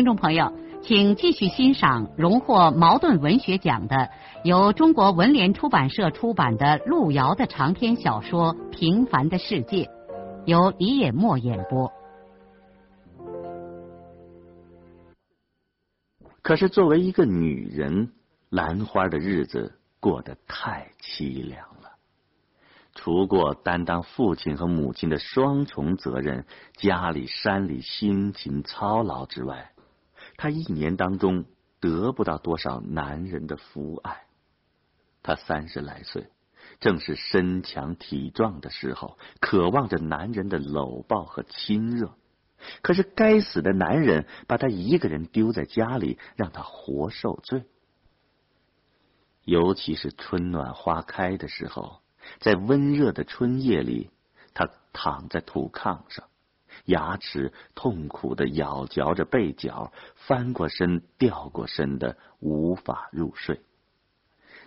听众朋友，请继续欣赏荣获茅盾文学奖的、由中国文联出版社出版的路遥的长篇小说《平凡的世界》，由李野墨演播。可是，作为一个女人，兰花的日子过得太凄凉了。除过担当父亲和母亲的双重责任，家里山里辛勤操劳之外，他一年当中得不到多少男人的抚爱。他三十来岁，正是身强体壮的时候，渴望着男人的搂抱和亲热。可是该死的男人把他一个人丢在家里，让他活受罪。尤其是春暖花开的时候，在温热的春夜里，他躺在土炕上。牙齿痛苦的咬嚼着被角，翻过身、掉过身的，无法入睡。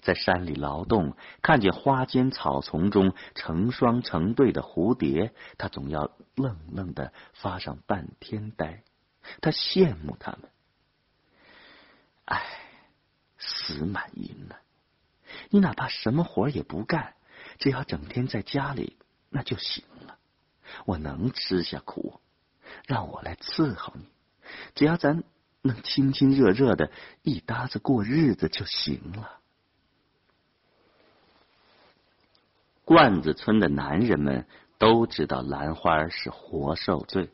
在山里劳动，看见花间草丛中成双成对的蝴蝶，他总要愣愣的发上半天呆。他羡慕他们。唉，死满银了！你哪怕什么活也不干，只要整天在家里，那就行。我能吃下苦，让我来伺候你。只要咱能亲亲热热的一搭子过日子就行了。罐子村的男人们都知道兰花是活受罪，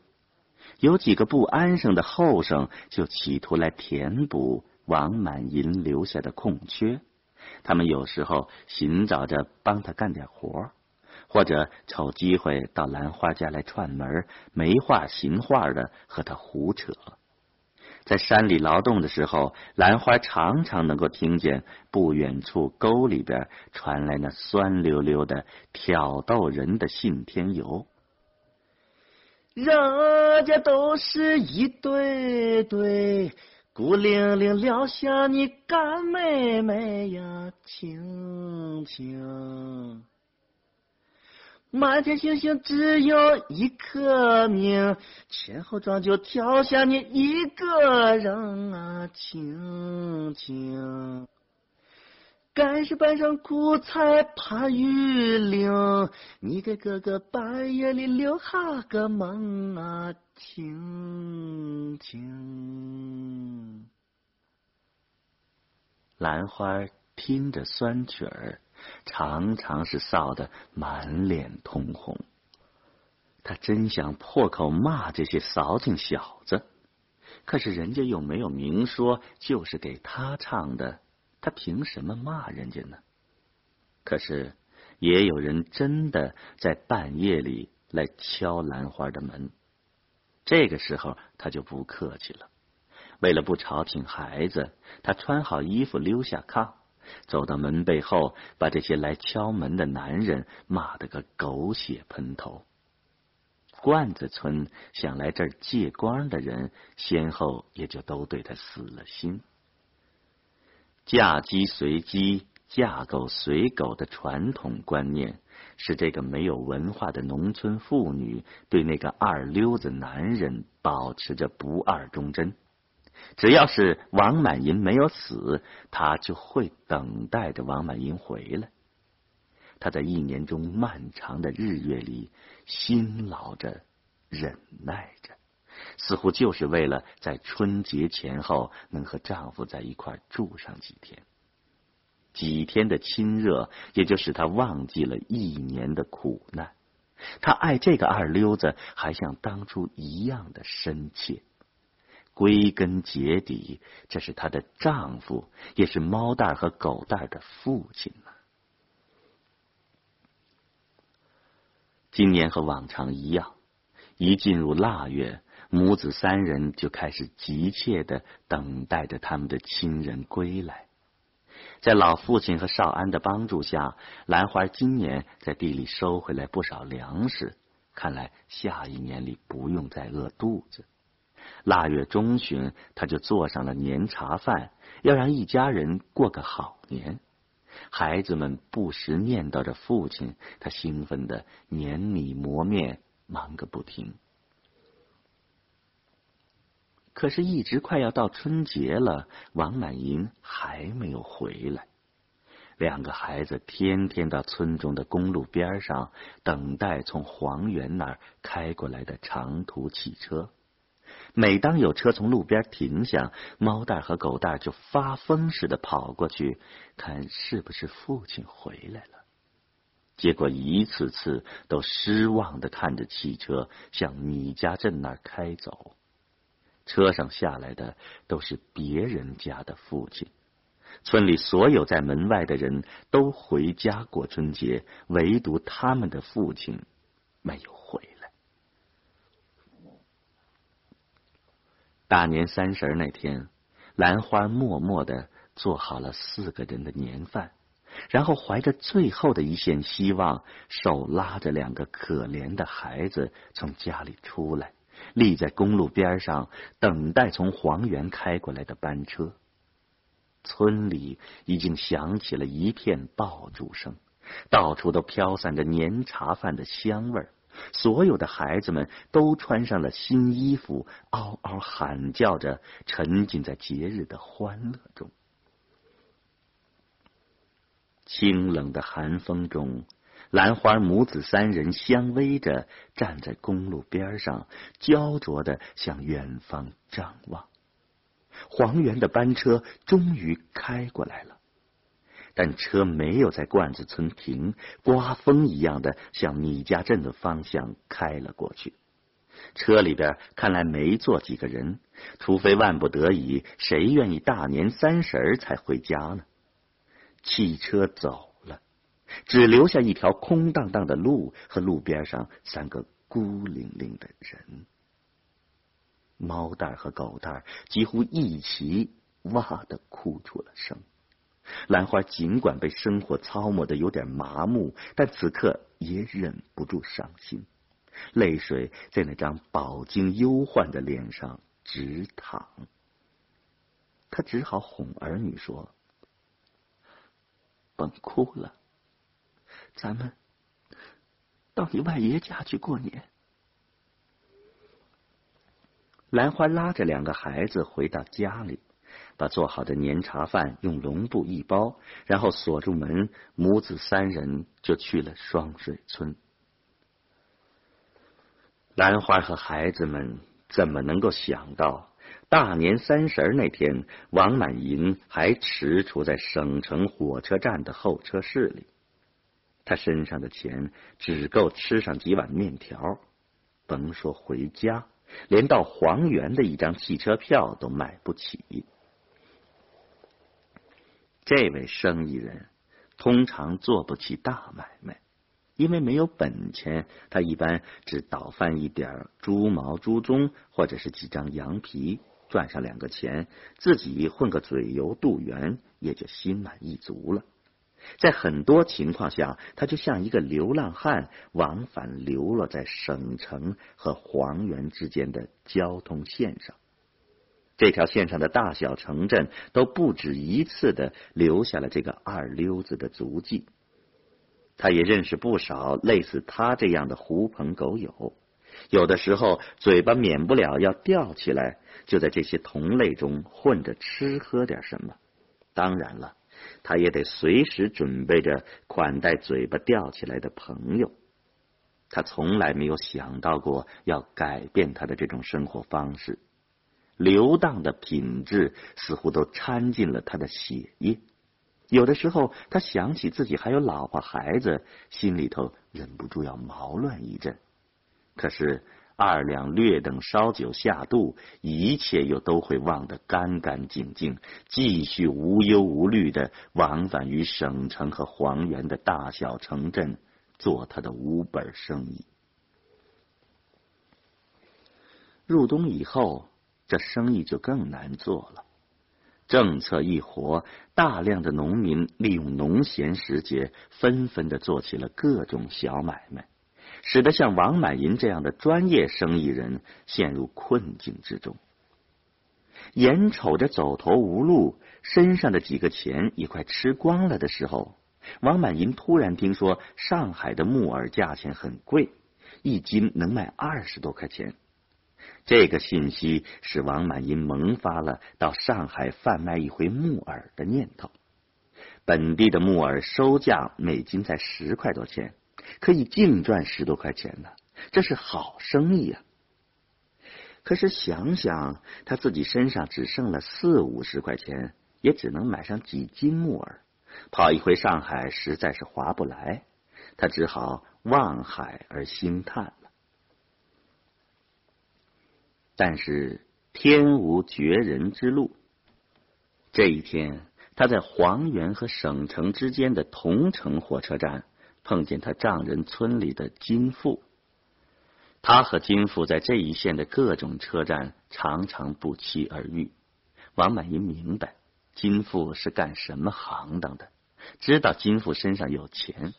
有几个不安生的后生就企图来填补王满银留下的空缺。他们有时候寻找着帮他干点活。或者瞅机会到兰花家来串门，没话寻话的和他胡扯。在山里劳动的时候，兰花常常能够听见不远处沟里边传来那酸溜溜的挑逗人的信天游。人家都是一对对，孤零零撂下你干妹妹呀，亲亲。满天星星只有一颗明，前后庄就挑下你一个人啊，亲亲。干是半上苦菜怕雨淋，你给哥哥半夜里留下个梦啊，亲亲。兰花听着酸曲儿。常常是臊得满脸通红，他真想破口骂这些骚情小子，可是人家又没有明说就是给他唱的，他凭什么骂人家呢？可是也有人真的在半夜里来敲兰花的门，这个时候他就不客气了，为了不吵醒孩子，他穿好衣服溜下炕。走到门背后，把这些来敲门的男人骂得个狗血喷头。罐子村想来这儿借光的人，先后也就都对他死了心。嫁鸡随鸡，嫁狗随狗的传统观念，使这个没有文化的农村妇女对那个二流子男人保持着不二忠贞。只要是王满银没有死，他就会等待着王满银回来。他在一年中漫长的日月里辛劳着、忍耐着，似乎就是为了在春节前后能和丈夫在一块住上几天。几天的亲热，也就使他忘记了一年的苦难。他爱这个二流子，还像当初一样的深切。归根结底，这是她的丈夫，也是猫蛋和狗蛋的父亲呢。今年和往常一样，一进入腊月，母子三人就开始急切的等待着他们的亲人归来。在老父亲和少安的帮助下，兰花今年在地里收回来不少粮食，看来下一年里不用再饿肚子。腊月中旬，他就做上了年茶饭，要让一家人过个好年。孩子们不时念叨着父亲，他兴奋的碾米磨面，忙个不停。可是，一直快要到春节了，王满银还没有回来。两个孩子天天到村中的公路边上等待从黄原那儿开过来的长途汽车。每当有车从路边停下，猫蛋和狗蛋就发疯似的跑过去，看是不是父亲回来了。结果一次次都失望的看着汽车向米家镇那儿开走。车上下来的都是别人家的父亲。村里所有在门外的人都回家过春节，唯独他们的父亲没有回。大年三十那天，兰花默默的做好了四个人的年饭，然后怀着最后的一线希望，手拉着两个可怜的孩子从家里出来，立在公路边上，等待从黄原开过来的班车。村里已经响起了一片爆竹声，到处都飘散着年茶饭的香味儿。所有的孩子们都穿上了新衣服，嗷嗷喊叫着，沉浸在节日的欢乐中。清冷的寒风中，兰花母子三人相偎着站在公路边上，焦灼的向远方张望。黄原的班车终于开过来了。但车没有在罐子村停，刮风一样的向米家镇的方向开了过去。车里边看来没坐几个人，除非万不得已，谁愿意大年三十才回家呢？汽车走了，只留下一条空荡荡的路和路边上三个孤零零的人。猫蛋和狗蛋几乎一起哇的哭出了声。兰花尽管被生活操磨的有点麻木，但此刻也忍不住伤心，泪水在那张饱经忧患的脸上直淌。他只好哄儿女说：“甭哭了，咱们到你外爷家去过年。”兰花拉着两个孩子回到家里。把做好的年茶饭用笼布一包，然后锁住门，母子三人就去了双水村。兰花和孩子们怎么能够想到，大年三十那天，王满银还踟蹰在省城火车站的候车室里？他身上的钱只够吃上几碗面条，甭说回家，连到黄原的一张汽车票都买不起。这位生意人通常做不起大买卖，因为没有本钱。他一般只倒贩一点猪毛、猪鬃，或者是几张羊皮，赚上两个钱，自己混个嘴油肚圆，也就心满意足了。在很多情况下，他就像一个流浪汉，往返流落在省城和黄原之间的交通线上。这条线上的大小城镇都不止一次的留下了这个二溜子的足迹。他也认识不少类似他这样的狐朋狗友，有的时候嘴巴免不了要吊起来，就在这些同类中混着吃喝点什么。当然了，他也得随时准备着款待嘴巴吊起来的朋友。他从来没有想到过要改变他的这种生活方式。流荡的品质似乎都掺进了他的血液。有的时候，他想起自己还有老婆孩子，心里头忍不住要毛乱一阵。可是二两略等烧酒下肚，一切又都会忘得干干净净，继续无忧无虑的往返于省城和黄原的大小城镇，做他的无本生意。入冬以后，这生意就更难做了。政策一活，大量的农民利用农闲时节，纷纷的做起了各种小买卖，使得像王满银这样的专业生意人陷入困境之中。眼瞅着走投无路，身上的几个钱也快吃光了的时候，王满银突然听说上海的木耳价钱很贵，一斤能卖二十多块钱。这个信息使王满银萌发了到上海贩卖一回木耳的念头。本地的木耳收价每斤在十块多钱，可以净赚十多块钱呢，这是好生意啊！可是想想他自己身上只剩了四五十块钱，也只能买上几斤木耳，跑一回上海实在是划不来，他只好望海而兴叹。但是天无绝人之路。这一天，他在黄原和省城之间的同城火车站碰见他丈人村里的金富。他和金富在这一线的各种车站常常不期而遇。王满银明白金富是干什么行当的，知道金富身上有钱，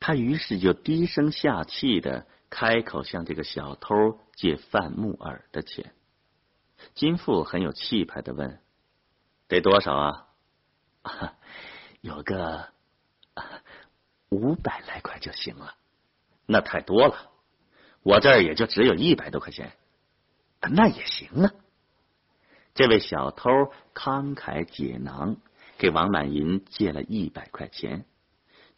他于是就低声下气的。开口向这个小偷借贩木耳的钱，金富很有气派的问：“得多少啊？”“ 有个五百来块就行了。”“那太多了，我这儿也就只有一百多块钱。”“那也行啊。”这位小偷慷慨解囊，给王满银借了一百块钱。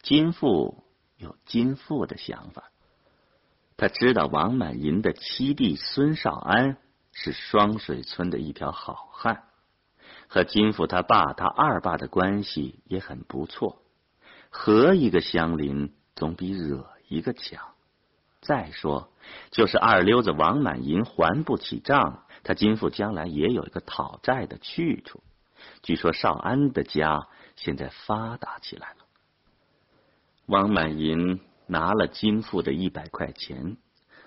金富有金富的想法。他知道王满银的七弟孙少安是双水村的一条好汉，和金富他爸他二爸的关系也很不错，和一个相邻总比惹一个强。再说，就是二流子王满银还不起账，他金富将来也有一个讨债的去处。据说少安的家现在发达起来了，王满银。拿了金富的一百块钱，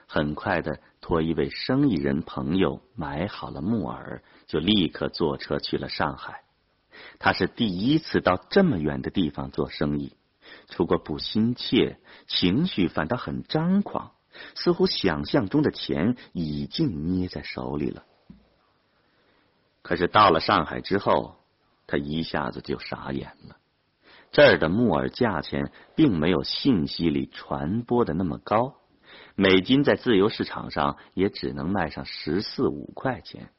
很快的托一位生意人朋友买好了木耳，就立刻坐车去了上海。他是第一次到这么远的地方做生意，除过不心切，情绪反倒很张狂，似乎想象中的钱已经捏在手里了。可是到了上海之后，他一下子就傻眼了。这儿的木耳价钱并没有信息里传播的那么高，每斤在自由市场上也只能卖上十四五块钱。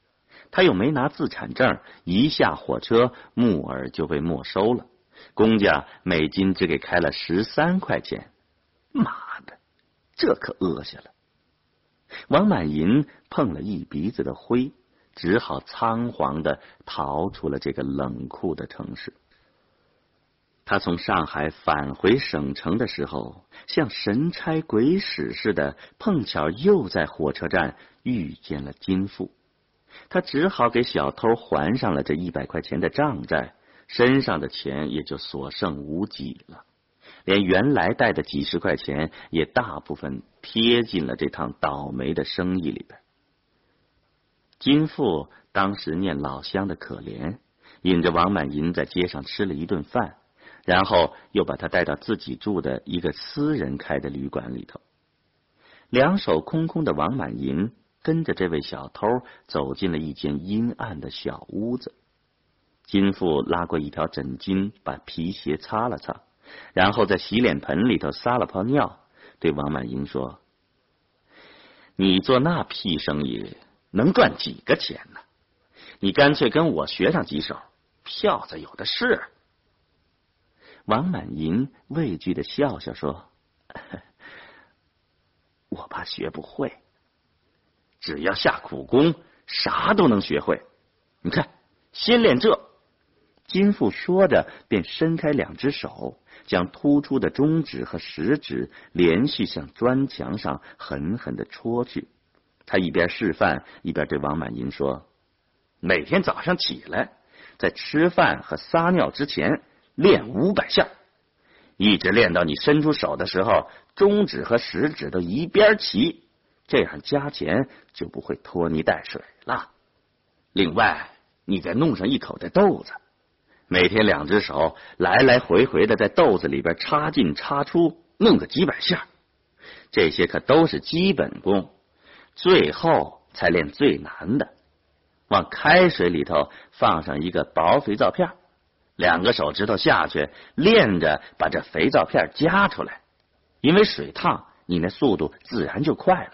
他又没拿自产证，一下火车木耳就被没收了。公家每斤只给开了十三块钱，妈的，这可恶下了！王满银碰了一鼻子的灰，只好仓皇的逃出了这个冷酷的城市。他从上海返回省城的时候，像神差鬼使似的，碰巧又在火车站遇见了金富。他只好给小偷还上了这一百块钱的账债，身上的钱也就所剩无几了，连原来带的几十块钱也大部分贴进了这趟倒霉的生意里边。金富当时念老乡的可怜，引着王满银在街上吃了一顿饭。然后又把他带到自己住的一个私人开的旅馆里头，两手空空的王满银跟着这位小偷走进了一间阴暗的小屋子。金富拉过一条枕巾，把皮鞋擦了擦，然后在洗脸盆里头撒了泡尿，对王满银说：“你做那屁生意能赚几个钱呢？你干脆跟我学上几手，票子有的是。”王满银畏惧的笑笑说：“我怕学不会，只要下苦功，啥都能学会。你看，先练这。”金富说着，便伸开两只手，将突出的中指和食指连续向砖墙上狠狠的戳去。他一边示范，一边对王满银说：“每天早上起来，在吃饭和撒尿之前。”练五百下，一直练到你伸出手的时候，中指和食指都一边齐，这样加钱就不会拖泥带水了。另外，你再弄上一口袋豆子，每天两只手来来回回的在豆子里边插进插出，弄个几百下。这些可都是基本功，最后才练最难的。往开水里头放上一个薄肥皂片，两个手指头下去练着，把这肥皂片夹出来。因为水烫，你那速度自然就快了。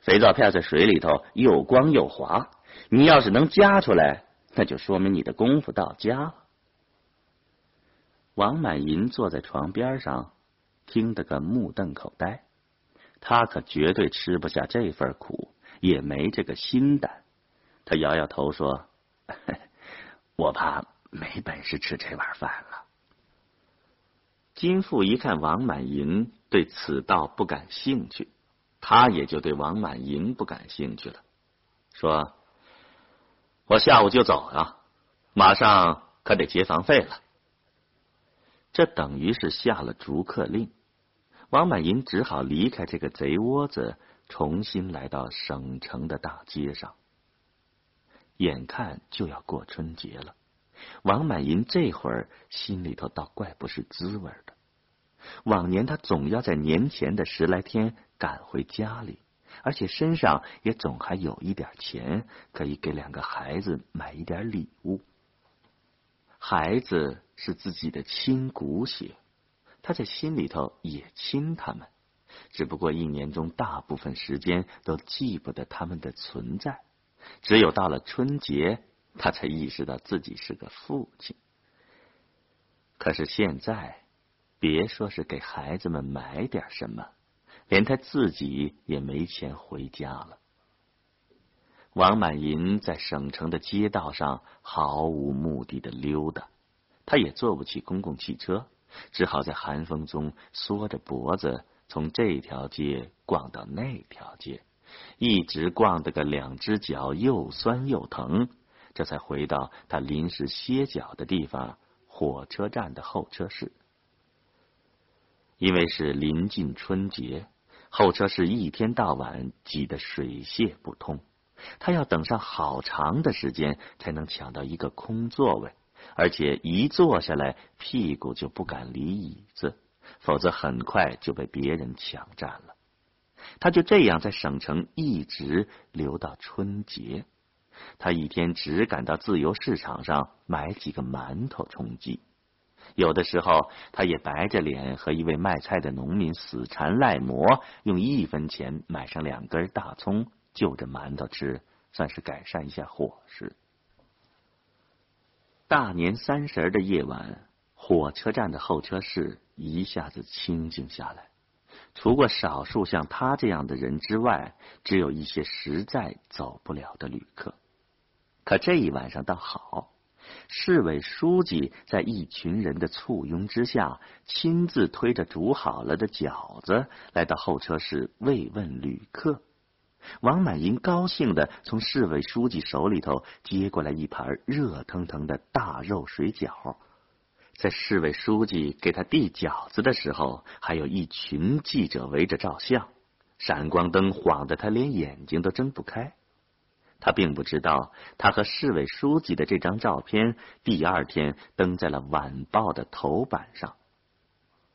肥皂片在水里头又光又滑，你要是能夹出来，那就说明你的功夫到家了。王满银坐在床边上，听得个目瞪口呆。他可绝对吃不下这份苦，也没这个心胆。他摇摇头说：“ 我怕没本事吃这碗饭了。”金富一看王满银对此道不感兴趣，他也就对王满银不感兴趣了，说：“我下午就走啊，马上可得结房费了。”这等于是下了逐客令。王满银只好离开这个贼窝子，重新来到省城的大街上。眼看就要过春节了，王满银这会儿心里头倒怪不是滋味的。往年他总要在年前的十来天赶回家里，而且身上也总还有一点钱，可以给两个孩子买一点礼物。孩子是自己的亲骨血。他在心里头也亲他们，只不过一年中大部分时间都记不得他们的存在，只有到了春节，他才意识到自己是个父亲。可是现在，别说是给孩子们买点什么，连他自己也没钱回家了。王满银在省城的街道上毫无目的的溜达，他也坐不起公共汽车。只好在寒风中缩着脖子，从这条街逛到那条街，一直逛得个两只脚又酸又疼，这才回到他临时歇脚的地方——火车站的候车室。因为是临近春节，候车室一天到晚挤得水泄不通，他要等上好长的时间才能抢到一个空座位。而且一坐下来，屁股就不敢离椅子，否则很快就被别人抢占了。他就这样在省城一直留到春节。他一天只敢到自由市场上买几个馒头充饥，有的时候他也白着脸和一位卖菜的农民死缠赖磨，用一分钱买上两根大葱，就着馒头吃，算是改善一下伙食。大年三十的夜晚，火车站的候车室一下子清静下来。除过少数像他这样的人之外，只有一些实在走不了的旅客。可这一晚上倒好，市委书记在一群人的簇拥之下，亲自推着煮好了的饺子来到候车室慰问旅客。王满银高兴的从市委书记手里头接过来一盘热腾腾的大肉水饺，在市委书记给他递饺子的时候，还有一群记者围着照相，闪光灯晃得他连眼睛都睁不开。他并不知道，他和市委书记的这张照片第二天登在了晚报的头版上。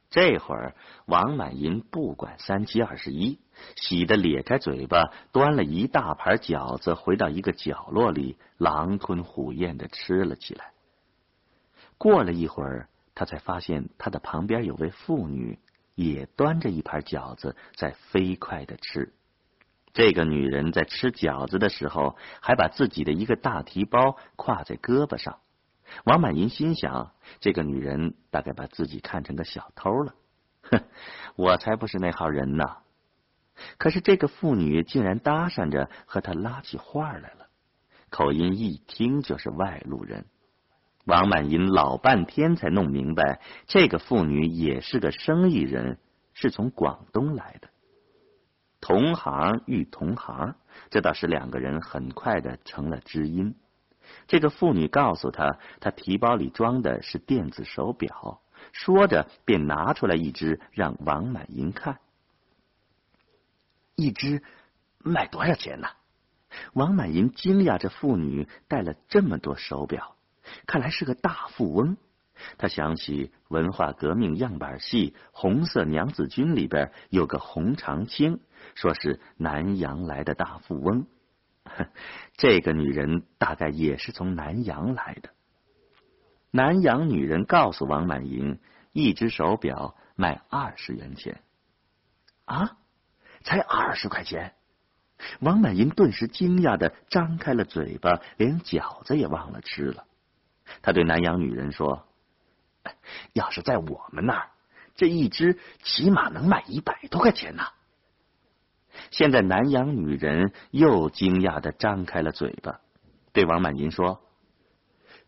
这会儿，王满银不管三七二十一，喜得咧开嘴巴，端了一大盘饺子，回到一个角落里，狼吞虎咽的吃了起来。过了一会儿，他才发现他的旁边有位妇女，也端着一盘饺子在飞快的吃。这个女人在吃饺子的时候，还把自己的一个大提包挎在胳膊上。王满银心想：这个女人大概把自己看成个小偷了。哼，我才不是那号人呢！可是这个妇女竟然搭讪着和他拉起话来了，口音一听就是外路人。王满银老半天才弄明白，这个妇女也是个生意人，是从广东来的。同行遇同行，这倒是两个人很快的成了知音。这个妇女告诉他，他提包里装的是电子手表，说着便拿出来一只让王满银看。一只卖多少钱呢？王满银惊讶，这妇女带了这么多手表，看来是个大富翁。他想起文化革命样板戏《红色娘子军》里边有个洪长青，说是南洋来的大富翁。这个女人大概也是从南洋来的。南洋女人告诉王满银，一只手表卖二十元钱。啊，才二十块钱！王满银顿时惊讶的张开了嘴巴，连饺子也忘了吃了。他对南洋女人说：“要是在我们那儿，这一只起码能卖一百多块钱呢。”现在南洋女人又惊讶的张开了嘴巴，对王满银说：“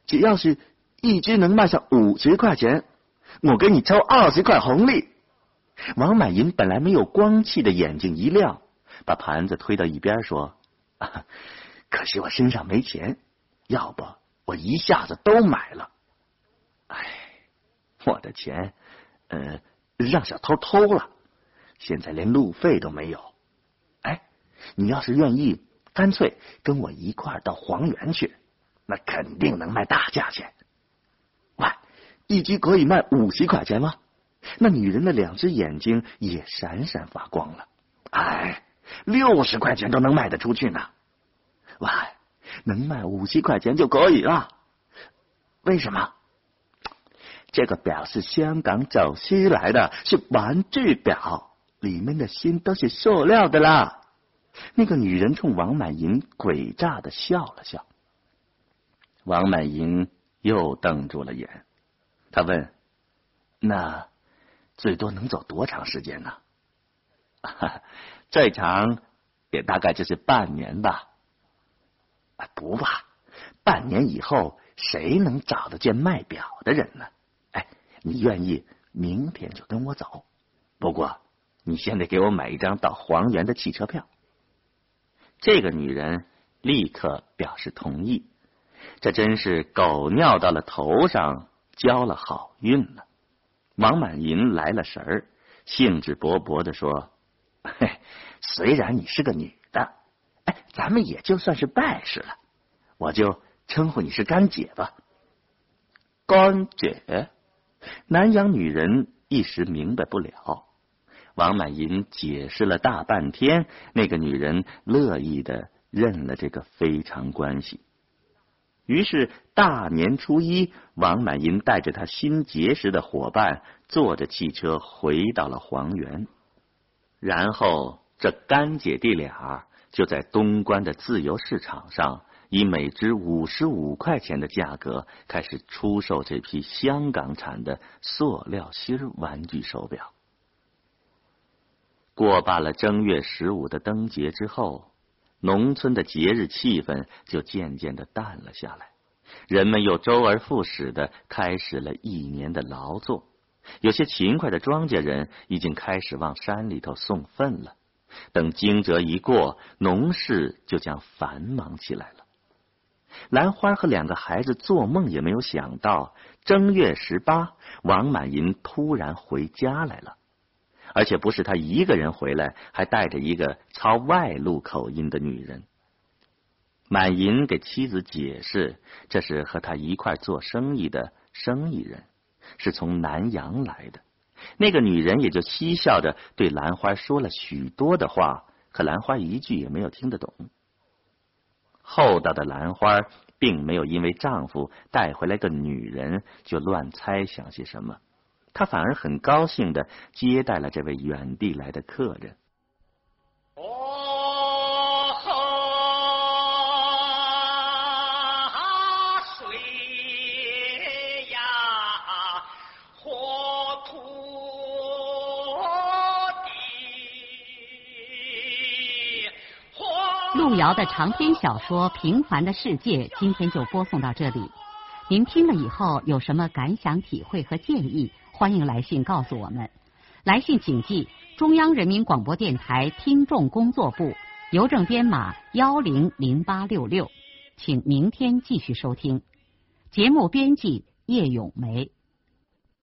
只要是一只能卖上五十块钱，我给你抽二十块红利。”王满银本来没有光气的眼睛一亮。把盘子推到一边，说：“可惜我身上没钱，要不我一下子都买了。哎，我的钱，呃，让小偷偷了，现在连路费都没有。你要是愿意，干脆跟我一块到黄原去，那肯定能卖大价钱。喂，一只可以卖五十块钱吗？那女人的两只眼睛也闪闪发光了。哎。”六十块钱都能卖得出去呢，喂，能卖五十块钱就可以了。为什么？这个表是香港走私来的，是玩具表，里面的心都是塑料的啦。那个女人冲王满银诡诈的笑了笑。王满银又瞪住了眼，他问：“那最多能走多长时间呢？”最长也大概就是半年吧。不吧，半年以后谁能找得见卖表的人呢？哎，你愿意明天就跟我走？不过你先得给我买一张到黄原的汽车票。这个女人立刻表示同意。这真是狗尿到了头上，交了好运了。王满银来了神儿，兴致勃勃的说。嘿，虽然你是个女的，哎，咱们也就算是拜师了，我就称呼你是干姐吧。干姐，南洋女人一时明白不了。王满银解释了大半天，那个女人乐意的认了这个非常关系。于是大年初一，王满银带着他新结识的伙伴，坐着汽车回到了黄原。然后，这干姐弟俩就在东关的自由市场上，以每只五十五块钱的价格开始出售这批香港产的塑料芯玩具手表。过罢了正月十五的灯节之后，农村的节日气氛就渐渐的淡了下来，人们又周而复始的开始了一年的劳作。有些勤快的庄稼人已经开始往山里头送粪了。等惊蛰一过，农事就将繁忙起来了。兰花和两个孩子做梦也没有想到，正月十八，王满银突然回家来了，而且不是他一个人回来，还带着一个操外路口音的女人。满银给妻子解释，这是和他一块做生意的生意人。是从南洋来的，那个女人也就嬉笑着对兰花说了许多的话，可兰花一句也没有听得懂。厚道的兰花并没有因为丈夫带回来个女人就乱猜想些什么，他反而很高兴的接待了这位远地来的客人。路遥的长篇小说《平凡的世界》今天就播送到这里。您听了以后有什么感想、体会和建议？欢迎来信告诉我们。来信请寄中央人民广播电台听众工作部，邮政编码幺零零八六六。请明天继续收听。节目编辑叶咏梅。